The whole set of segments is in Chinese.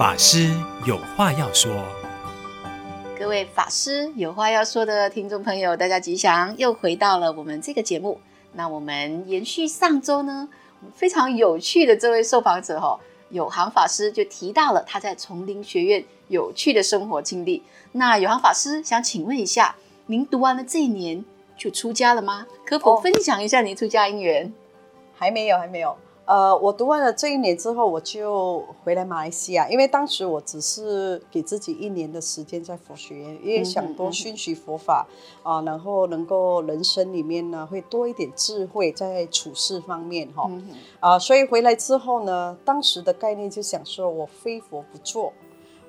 法师有话要说，各位法师有话要说的听众朋友，大家吉祥，又回到了我们这个节目。那我们延续上周呢，非常有趣的这位受访者哈，有行法师就提到了他在丛林学院有趣的生活经历。那有行法师想请问一下，您读完了这一年就出家了吗？可否分享一下您出家因缘？还没有，还没有。呃，我读完了这一年之后，我就回来马来西亚，因为当时我只是给自己一年的时间在佛学院，因为想多熏习佛法啊、呃，然后能够人生里面呢会多一点智慧在处事方面哈，啊、所以回来之后呢，当时的概念就想说，我非佛不做，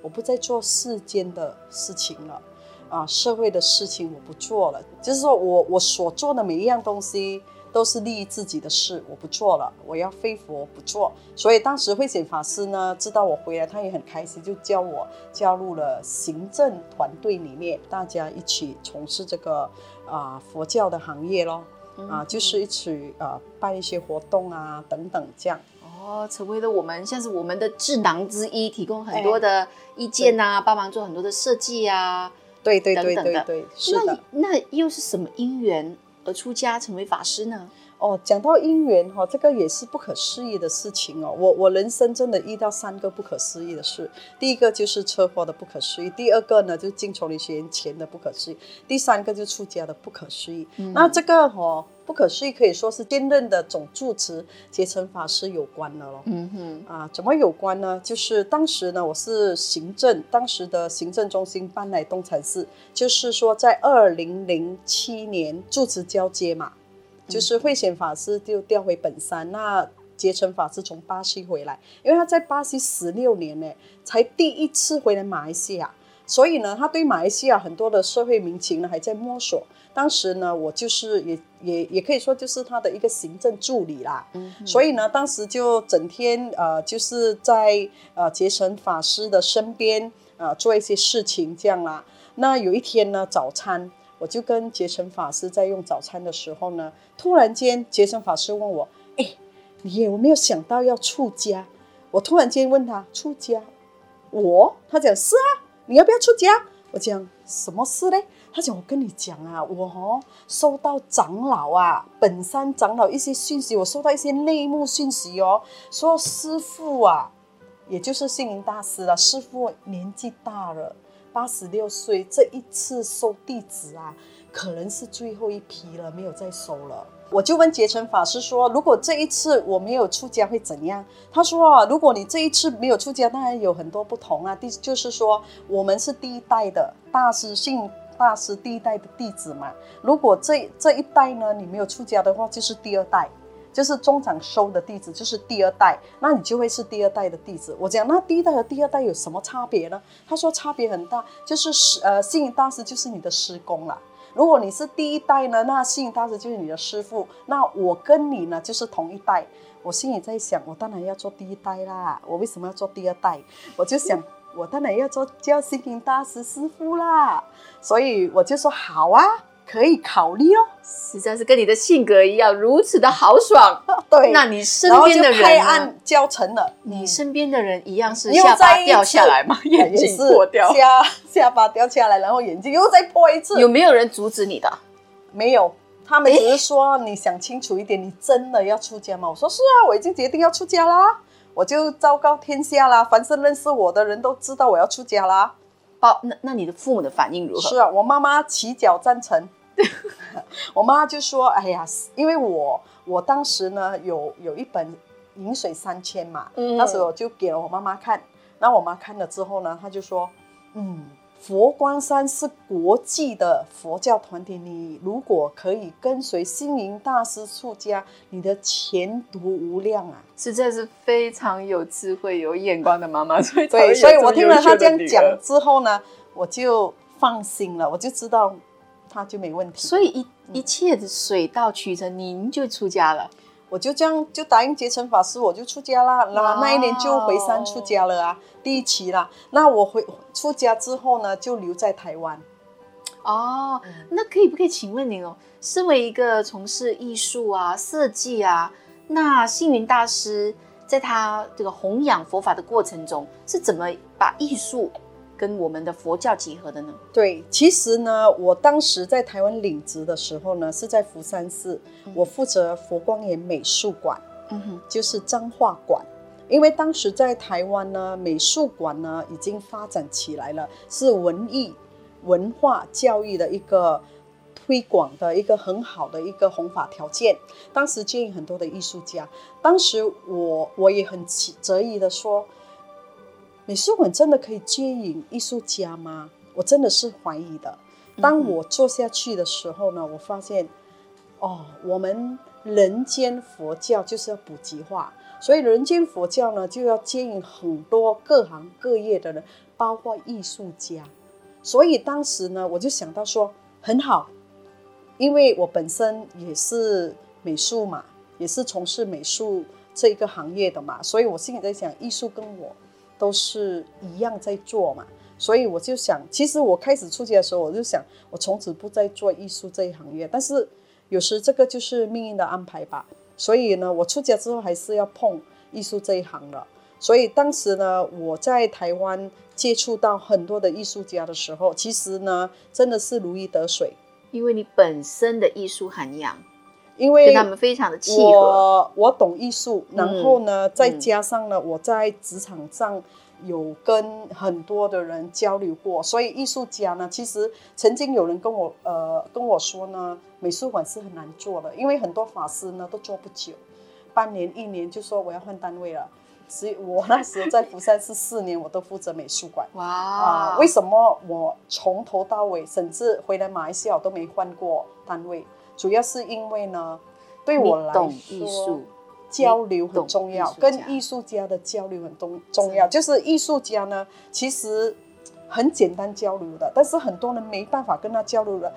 我不再做世间的事情了，啊、呃，社会的事情我不做了，就是说我我所做的每一样东西。都是利益自己的事，我不做了，我要非佛不做。所以当时慧显法师呢，知道我回来，他也很开心，就叫我加入了行政团队里面，大家一起从事这个啊、呃、佛教的行业咯。嗯、啊，就是一起啊、呃、办一些活动啊等等这样。哦，成为了我们像是我们的智囊之一，提供很多的意见啊，帮忙做很多的设计啊，对对对对对，对，是的。那那又是什么因缘？而出家成为法师呢？哦，讲到姻缘哈，这个也是不可思议的事情哦。我我人生真的遇到三个不可思议的事。第一个就是车祸的不可思议，第二个呢就是进丛林学院前的不可思议，第三个就出家的不可思议。嗯、那这个哈、哦、不可思议可以说是兼任的总住持结成法师有关的咯。嗯哼，啊，怎么有关呢？就是当时呢我是行政，当时的行政中心搬来东禅寺，就是说在二零零七年住持交接嘛。就是慧显法师就调回本山，那结成法师从巴西回来，因为他在巴西十六年呢，才第一次回来马来西亚，所以呢，他对马来西亚很多的社会民情呢还在摸索。当时呢，我就是也也也可以说就是他的一个行政助理啦，嗯，所以呢，当时就整天呃就是在呃结成法师的身边呃做一些事情这样啦。那有一天呢，早餐。我就跟觉诚法师在用早餐的时候呢，突然间觉诚法师问我：“哎，你有没有想到要出家？”我突然间问他：“出家？”我他讲：“是啊，你要不要出家？”我讲：“什么事嘞？”他讲：“我跟你讲啊，我哦收到长老啊，本山长老一些讯息，我收到一些内幕讯息哦，说师傅啊，也就是星云大师了，师傅年纪大了。”八十六岁，这一次收弟子啊，可能是最后一批了，没有再收了。我就问结成法师说：“如果这一次我没有出家会怎样？”他说：“啊，如果你这一次没有出家，当然有很多不同啊。第就是说，我们是第一代的大师，信大师第一代的弟子嘛。如果这这一代呢，你没有出家的话，就是第二代。”就是中长收的弟子，就是第二代，那你就会是第二代的弟子。我讲，那第一代和第二代有什么差别呢？他说差别很大，就是师呃星云大师就是你的师公了。如果你是第一代呢，那星云大师就是你的师傅。那我跟你呢就是同一代。我心里在想，我当然要做第一代啦。我为什么要做第二代？我就想，我当然要做叫星云大师师傅啦。所以我就说好啊。可以考虑哦，实在是跟你的性格一样，如此的豪爽。对，那你身边的人拍案叫成了，你身边的人一样是下巴掉下来吗？眼睛破掉，下下巴掉下来，然后眼睛又再破一次。有没有人阻止你的？没有，他们只是说你想清楚一点，你真的要出家吗？我说是啊，我已经决定要出家啦，我就昭告天下啦，凡是认识我的人都知道我要出家啦。哦，那那你的父母的反应如何？是啊，我妈妈起脚赞成。我妈就说：“哎呀，因为我我当时呢有有一本《饮水三千》嘛，嗯，那时我就给了我妈妈看。那我妈看了之后呢，她就说：‘嗯，佛光山是国际的佛教团体，你如果可以跟随星云大师出家，你的前途无量啊！’实在是非常有智慧、有眼光的妈妈。所以，对，所以我听了她这样讲之后呢，我就放心了，我就知道。”他就没问题，所以一一切的水到渠成，您就出家了。我就这样就答应结成法师，我就出家啦。那那一年就回山出家了啊，第一期啦。那我回出家之后呢，就留在台湾。哦，那可以不可以请问您哦，身为一个从事艺术啊、设计啊，那星云大师在他这个弘扬佛法的过程中，是怎么把艺术跟我们的佛教结合的呢？对，其实呢，我当时在台湾领职的时候呢，是在福山寺，嗯、我负责佛光岩美术馆，嗯哼，就是彰化馆。因为当时在台湾呢，美术馆呢已经发展起来了，是文艺文化教育的一个推广的一个很好的一个弘法条件。当时建议很多的艺术家，当时我我也很质疑的说，美术馆真的可以接引艺术家吗？我真的是怀疑的。当我做下去的时候呢，我发现，哦，我们人间佛教就是要普及化。所以人间佛教呢，就要接引很多各行各业的人，包括艺术家。所以当时呢，我就想到说很好，因为我本身也是美术嘛，也是从事美术这一个行业的嘛，所以我心里在想，艺术跟我都是一样在做嘛。所以我就想，其实我开始出家的时候，我就想，我从此不再做艺术这一行业。但是有时这个就是命运的安排吧。所以呢，我出家之后还是要碰艺术这一行的。所以当时呢，我在台湾接触到很多的艺术家的时候，其实呢，真的是如鱼得水。因为你本身的艺术涵养，因为跟他们非常的契合。我我懂艺术，然后呢，嗯、再加上呢，我在职场上。有跟很多的人交流过，所以艺术家呢，其实曾经有人跟我呃跟我说呢，美术馆是很难做的，因为很多法师呢都做不久，半年一年就说我要换单位了。所以我那时候在福山是四年，我都负责美术馆。哇！为什么我从头到尾，甚至回来马来西亚都没换过单位？主要是因为呢，对我来说。交流很重要，跟艺术家的交流很重重要。就是艺术家呢，其实很简单交流的，但是很多人没办法跟他交流的。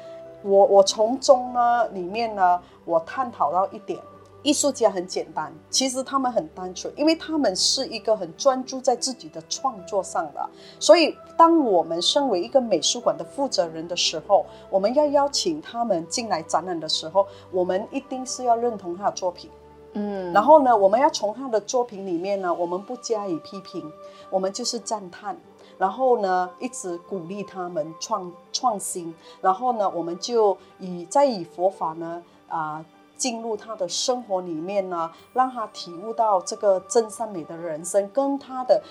我我从中呢里面呢，我探讨到一点，艺术家很简单，其实他们很单纯，因为他们是一个很专注在自己的创作上的。所以，当我们身为一个美术馆的负责人的时候，我们要邀请他们进来展览的时候，我们一定是要认同他的作品。嗯，然后呢，我们要从他的作品里面呢，我们不加以批评，我们就是赞叹，然后呢，一直鼓励他们创创新，然后呢，我们就以再以佛法呢啊、进入他的生活里面呢，让他体悟到这个真善美的人生跟他的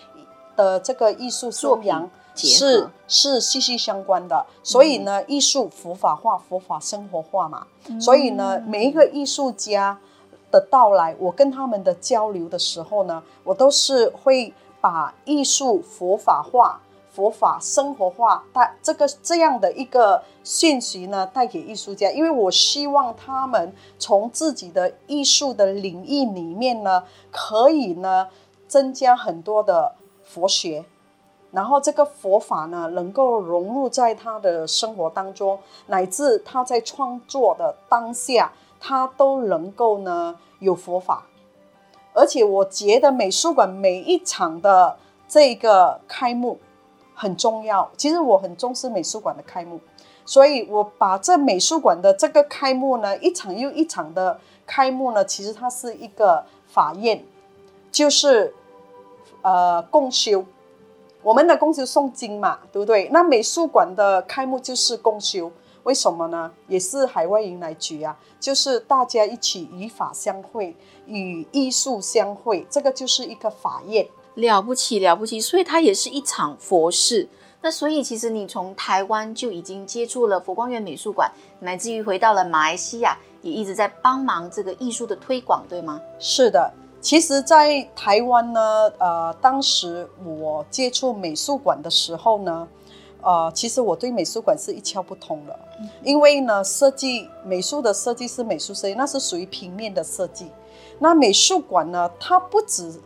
的这个艺术素养是是息息相关的，所以呢，嗯、艺术佛法化，佛法生活化嘛，嗯、所以呢，每一个艺术家。的到来，我跟他们的交流的时候呢，我都是会把艺术佛法化、佛法生活化带这个这样的一个讯息呢带给艺术家，因为我希望他们从自己的艺术的领域里面呢，可以呢增加很多的佛学，然后这个佛法呢能够融入在他的生活当中，乃至他在创作的当下。他都能够呢有佛法，而且我觉得美术馆每一场的这个开幕很重要。其实我很重视美术馆的开幕，所以我把这美术馆的这个开幕呢，一场又一场的开幕呢，其实它是一个法宴，就是呃共修。我们的共修诵经嘛，对不对？那美术馆的开幕就是共修。为什么呢？也是海外迎来局啊，就是大家一起与法相会，与艺术相会，这个就是一个法宴，了不起了不起。所以它也是一场佛事。那所以其实你从台湾就已经接触了佛光缘美术馆，乃至于回到了马来西亚，也一直在帮忙这个艺术的推广，对吗？是的，其实，在台湾呢，呃，当时我接触美术馆的时候呢。呃，其实我对美术馆是一窍不通的，因为呢，设计美术的设计是美术设计，那是属于平面的设计。那美术馆呢，它不只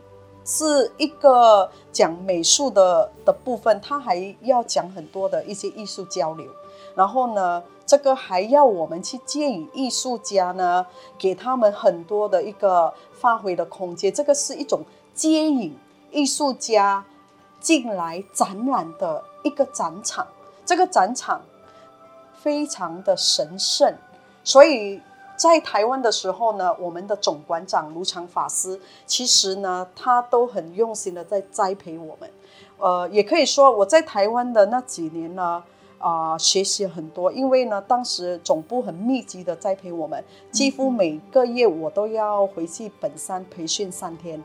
是一个讲美术的的部分，它还要讲很多的一些艺术交流。然后呢，这个还要我们去借予艺术家呢，给他们很多的一个发挥的空间。这个是一种接引艺术家进来展览的。一个展场，这个展场非常的神圣，所以在台湾的时候呢，我们的总馆长卢常法师，其实呢，他都很用心的在栽培我们。呃，也可以说我在台湾的那几年呢，啊、呃，学习很多，因为呢，当时总部很密集的栽培我们，几乎每个月我都要回去本山培训三天，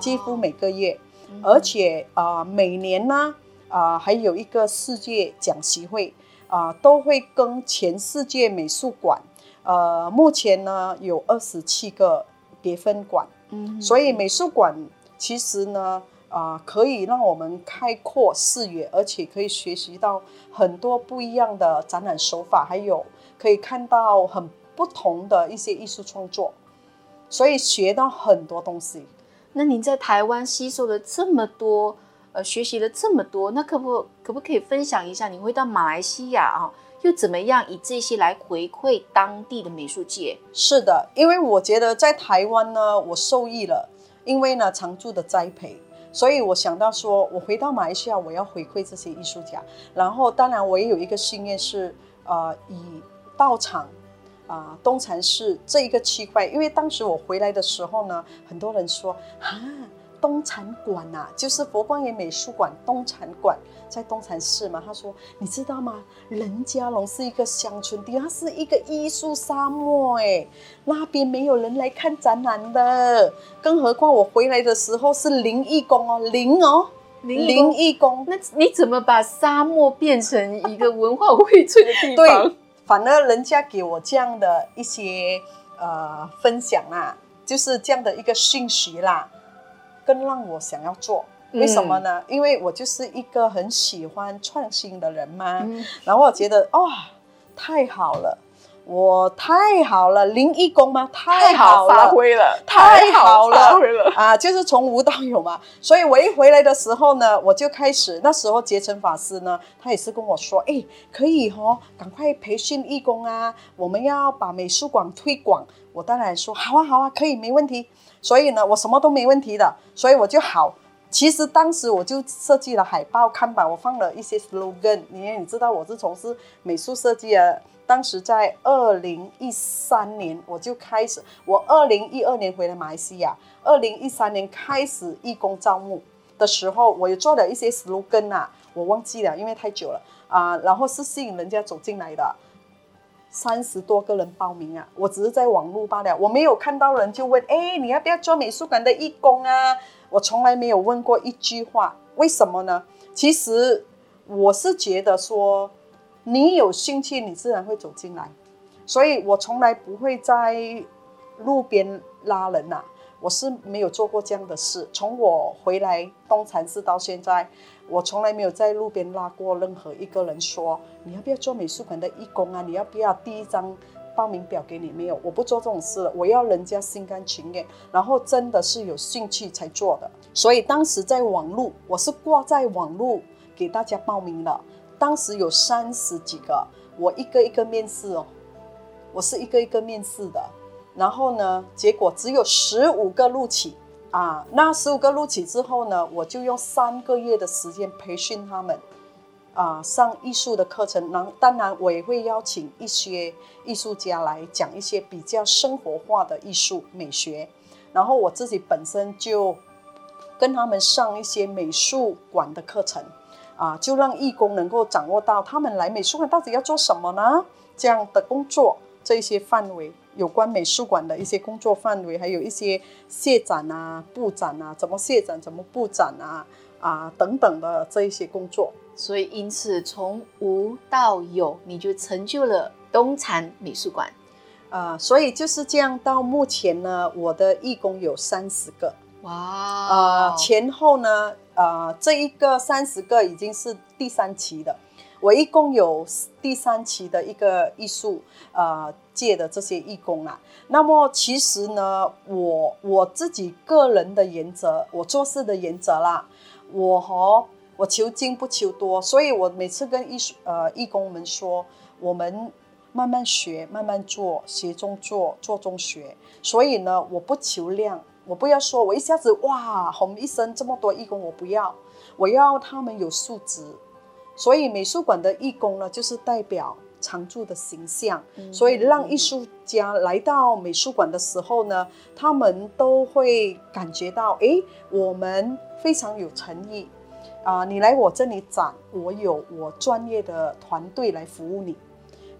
几乎每个月，而且啊、呃，每年呢，啊、呃，还有一个世界讲习会，啊、呃，都会跟全世界美术馆。呃，目前呢有二十七个别分馆，嗯，所以美术馆其实呢，啊、呃，可以让我们开阔视野，而且可以学习到很多不一样的展览手法，还有可以看到很不同的一些艺术创作，所以学到很多东西。那您在台湾吸收了这么多，呃，学习了这么多，那可不可不可以分享一下？你会到马来西亚啊？又怎么样以这些来回馈当地的美术界？是的，因为我觉得在台湾呢，我受益了，因为呢常驻的栽培，所以我想到说，我回到马来西亚，我要回馈这些艺术家。然后，当然我也有一个心愿是，呃，以道场啊、东禅寺这一个区块，因为当时我回来的时候呢，很多人说啊。东禅馆呐、啊，就是佛光岩美术馆东禅馆，在东禅寺嘛。他说：“你知道吗？仁嘉隆是一个乡村地，它是一个艺术沙漠，哎，那边没有人来看展览的。更何况我回来的时候是零义工哦，零哦，零零义工。那你怎么把沙漠变成一个文化荟萃的地方？对，反而人家给我这样的一些呃分享啊，就是这样的一个讯息啦。”更让我想要做，为什么呢？嗯、因为我就是一个很喜欢创新的人嘛。嗯、然后我觉得，哇、哦，太好了，我太好了，零义工吗？太好了，太好发挥了，太好了，发挥了啊！就是从无到有嘛。所以我一回来的时候呢，我就开始，那时候结成法师呢，他也是跟我说，哎，可以哦，赶快培训义工啊，我们要把美术馆推广。我当然说，好啊，好啊，可以，没问题。所以呢，我什么都没问题的，所以我就好。其实当时我就设计了海报、看板，我放了一些 slogan。因为你知道我是从事美术设计啊。当时在二零一三年我就开始，我二零一二年回来马来西亚，二零一三年开始义工招募的时候，我也做了一些 slogan 啊，我忘记了，因为太久了啊。然后是吸引人家走进来的。三十多个人报名啊！我只是在网络罢了，我没有看到人就问，哎，你要不要做美术馆的义工啊？我从来没有问过一句话，为什么呢？其实我是觉得说，你有兴趣，你自然会走进来，所以我从来不会在路边拉人呐、我是没有做过这样的事。从我回来东禅寺到现在，我从来没有在路边拉过任何一个人说，你要不要做美术馆的义工啊？你要不要第一张报名表给你？没有，我不做这种事了。我要人家心甘情愿，然后真的是有兴趣才做的。所以当时在网络，我是挂在网络给大家报名的。当时有三十几个，我一个一个面试哦，我是一个一个面试的。然后呢，结果只有十五个录取啊！那十五个录取之后呢，我就用三个月的时间培训他们啊，上艺术的课程。然当然，我也会邀请一些艺术家来讲一些比较生活化的艺术美学。然后我自己本身就跟他们上一些美术馆的课程啊，就让义工能够掌握到他们来美术馆到底要做什么呢？这样的工作这一些范围。有关美术馆的一些工作范围，还有一些卸展啊、布展啊，怎么卸展、怎么布展啊啊等等的这一些工作。所以，因此从无到有，你就成就了东禅美术馆。啊、呃，所以就是这样。到目前呢，我的义工有三十个。哇！啊，前后呢，啊、呃，这一个三十个已经是第三期的。我一共有第三期的一个艺术呃界的这些义工啊，那么其实呢，我我自己个人的原则，我做事的原则啦，我和我求精不求多，所以我每次跟艺术呃义工们说，我们慢慢学，慢慢做，学中做，做中学。所以呢，我不求量，我不要说我一下子哇红一生这么多义工，我不要，我要他们有素质。所以美术馆的义工呢，就是代表常驻的形象，嗯、所以让艺术家来到美术馆的时候呢，他们都会感觉到，哎，我们非常有诚意啊、呃！你来我这里展，我有我专业的团队来服务你，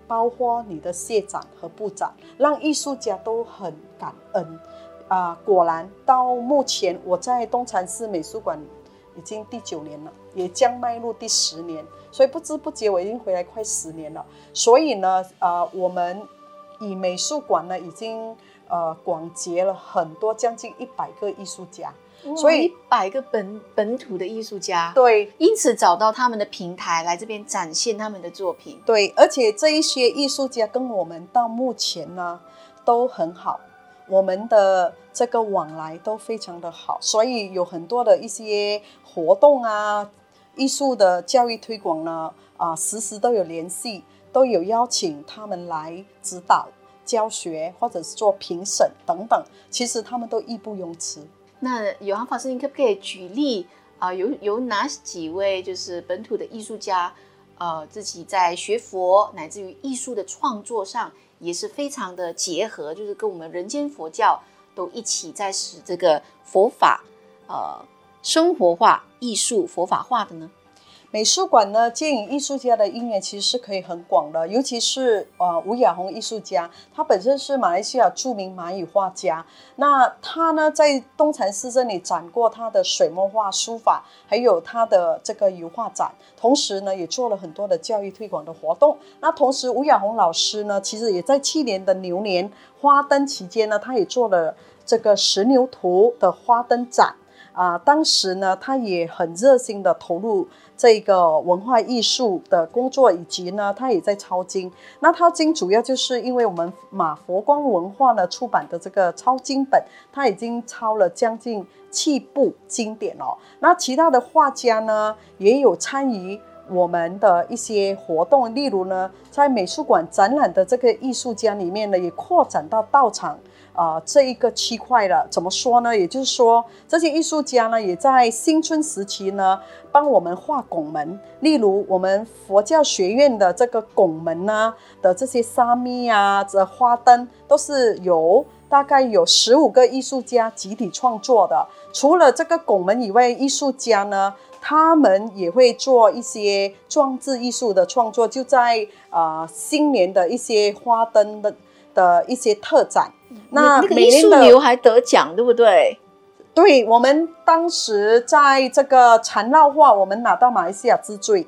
包括你的谢展和布展，让艺术家都很感恩啊、呃！果然，到目前我在东禅寺美术馆。已经第九年了，也将迈入第十年，所以不知不觉我已经回来快十年了。所以呢，呃，我们以美术馆呢，已经呃广结了很多，将近一百个艺术家，所以一百个本本土的艺术家，对，因此找到他们的平台来这边展现他们的作品。对，而且这一些艺术家跟我们到目前呢都很好。我们的这个往来都非常的好，所以有很多的一些活动啊，艺术的教育推广呢，啊，时时都有联系，都有邀请他们来指导教学，或者是做评审等等。其实他们都义不容辞。那有航法师，您可不可以举例啊？有有哪几位就是本土的艺术家，呃，自己在学佛乃至于艺术的创作上？也是非常的结合，就是跟我们人间佛教都一起在使这个佛法，呃，生活化、艺术佛法化的呢。美术馆呢，接引艺术家的因缘其实是可以很广的，尤其是呃吴雅红艺术家，他本身是马来西亚著名马语画家。那他呢，在东禅寺这里展过他的水墨画、书法，还有他的这个油画展，同时呢，也做了很多的教育推广的活动。那同时，吴雅红老师呢，其实也在去年的牛年花灯期间呢，他也做了这个石牛图的花灯展。啊，当时呢，他也很热心的投入这个文化艺术的工作，以及呢，他也在抄经。那抄经主要就是因为我们马佛光文化呢出版的这个抄经本，他已经抄了将近七部经典哦。那其他的画家呢，也有参与我们的一些活动，例如呢，在美术馆展览的这个艺术家里面呢，也扩展到道场。啊、呃，这一个区块了，怎么说呢？也就是说，这些艺术家呢，也在新春时期呢，帮我们画拱门。例如，我们佛教学院的这个拱门呢的这些沙弥啊，这花灯，都是由大概有十五个艺术家集体创作的。除了这个拱门以外，艺术家呢，他们也会做一些装置艺术的创作，就在啊、呃、新年的一些花灯的的一些特展。那那个艺术流还得奖，对不对？对，我们当时在这个缠绕画，我们拿到马来西亚之最。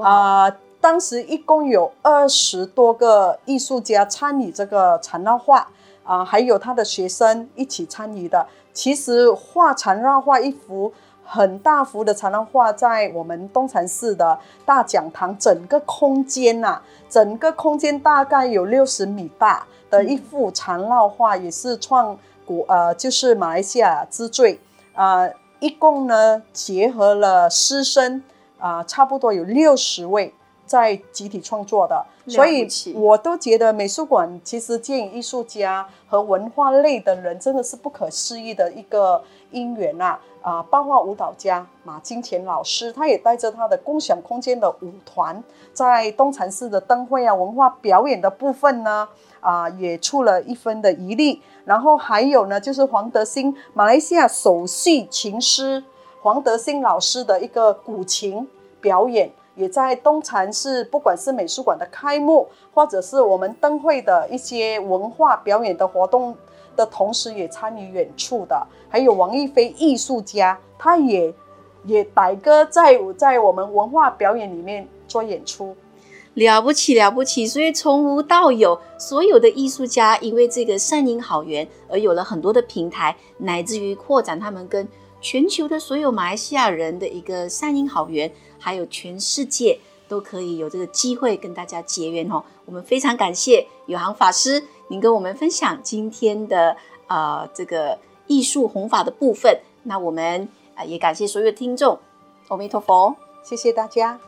啊、呃，当时一共有二十多个艺术家参与这个缠绕画，啊、呃，还有他的学生一起参与的。其实画缠绕画一幅很大幅的缠绕画，在我们东禅寺的大讲堂，整个空间呐、啊，整个空间大概有六十米大。的一幅缠绕画也是创古呃，就是马来西亚之最啊、呃！一共呢结合了师生啊、差不多有六十位在集体创作的，所以我都觉得美术馆其实电影艺术家和文化类的人真的是不可思议的一个因缘啊！啊、呃，包括舞蹈家马金钱老师，他也带着他的共享空间的舞团，在东禅寺的灯会啊、文化表演的部分呢。啊、呃，也出了一分的余力。然后还有呢，就是黄德兴，马来西亚首席琴师黄德兴老师的一个古琴表演，也在东禅寺，不管是美术馆的开幕，或者是我们灯会的一些文化表演的活动的同时，也参与演出的。还有王一飞艺术家，他也也带歌在在我们文化表演里面做演出。了不起了不起！所以从无到有，所有的艺术家因为这个善因好缘而有了很多的平台，乃至于扩展他们跟全球的所有马来西亚人的一个善因好缘，还有全世界都可以有这个机会跟大家结缘哦。我们非常感谢永航法师，您跟我们分享今天的呃这个艺术弘法的部分。那我们啊也感谢所有的听众，阿弥陀佛，谢谢大家。